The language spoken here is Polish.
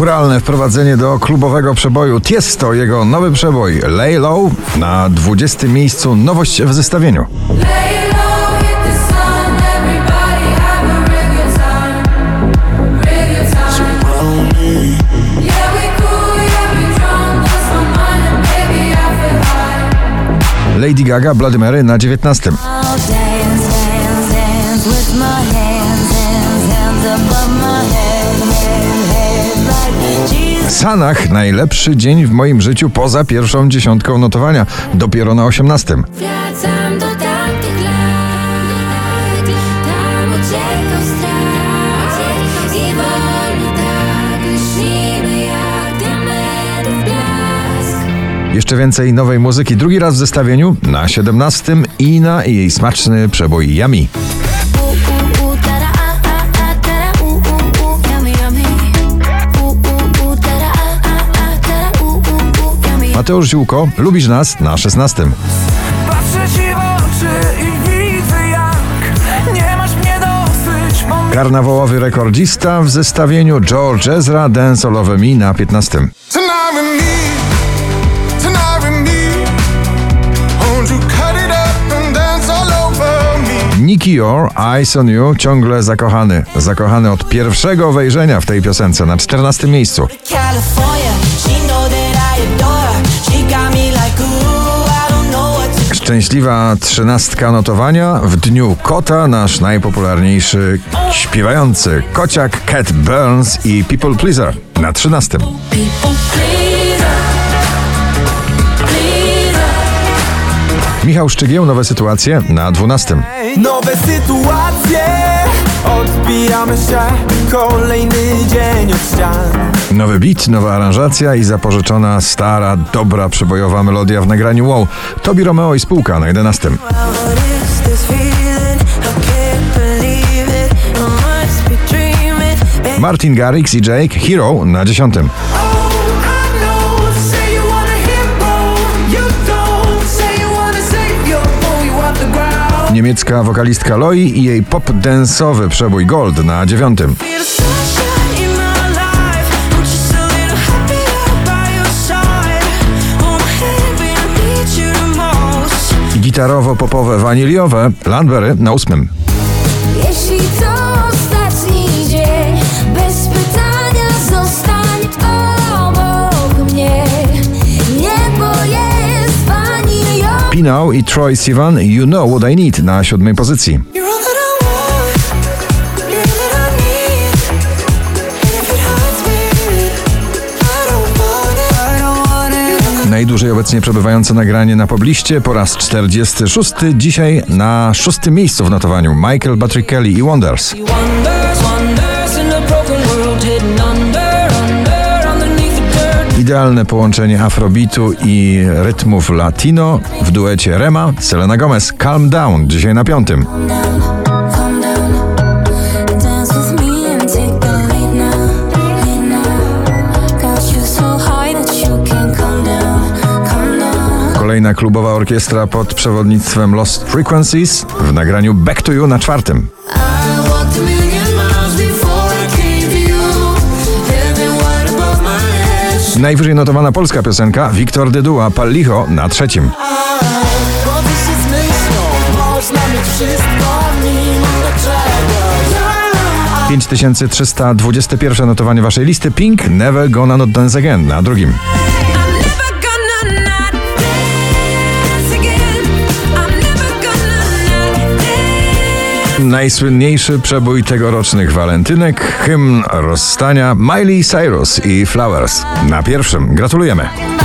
churalne wprowadzenie do klubowego przeboju Tiesto, jego nowy przeboj. Lay Low na 20. miejscu nowość w zestawieniu. Lady Gaga, Bloody Mary na 19. Sanach, najlepszy dzień w moim życiu poza pierwszą dziesiątką notowania, dopiero na 18. Wracam do tamtych lat. Tam uciekał strach. I wolno tak lśnimy jak blask. Jeszcze więcej nowej muzyki, drugi raz w zestawieniu na 17 Ina i jej smaczny przebój Yummy. Mateusz Ziółko, lubisz nas na 16. Patrzę ci w oczy i widzę jak Nie masz mnie dosyć, Karnawałowy rekordzista w zestawieniu George Ezra na 15. Dance all over me? Nicky Yor, Eyes on You, ciągle zakochany. Zakochany od pierwszego wejrzenia w tej piosence na 14 miejscu. California, Szczęśliwa trzynastka notowania w dniu kota nasz najpopularniejszy śpiewający kociak Cat Burns i People Pleaser na 13. People pleaser. Pleaser. Michał Szczygieł, nowe sytuacje na 12. Nowe sytuacje Odbijamy się Kolejny dzień od ścian Nowy beat, nowa aranżacja i zapożyczona stara, dobra przebojowa melodia w nagraniu wow. Tobi Romeo i spółka na 11. What is this feeling? I can't believe it. I must be dreaming. Baby, Martin Garrix i Jake Hero na 10. Niemiecka wokalistka Loi i jej pop-densowy przebój Gold na 9. Be the sunshine in my life. I'm Pinał i Troy Sivan You Know What I Need na 7 pozycji. Najdłużej obecnie przebywające nagranie na pobliście po raz 46. Dzisiaj na szóstym miejscu w notowaniu Michael Patrick Kelly i wonders Idealne połączenie afrobitu i rytmów latino w duecie Rema, Selena Gomez, Calm Down, dzisiaj na piątym. Kolejna klubowa orkiestra pod przewodnictwem Lost Frequencies w nagraniu Back to You na czwartym. Najwyżej notowana polska piosenka Wiktor Dyduła Pal Licho na trzecim. Można mieć wszystko Mimo czego ja 5321 notowanie waszej listy Pink Never Gonna Not Dance Again na drugim. Najsłynniejszy przebój tegorocznych walentynek, hymn rozstania Miley Cyrus i Flowers na pierwszym. Gratulujemy.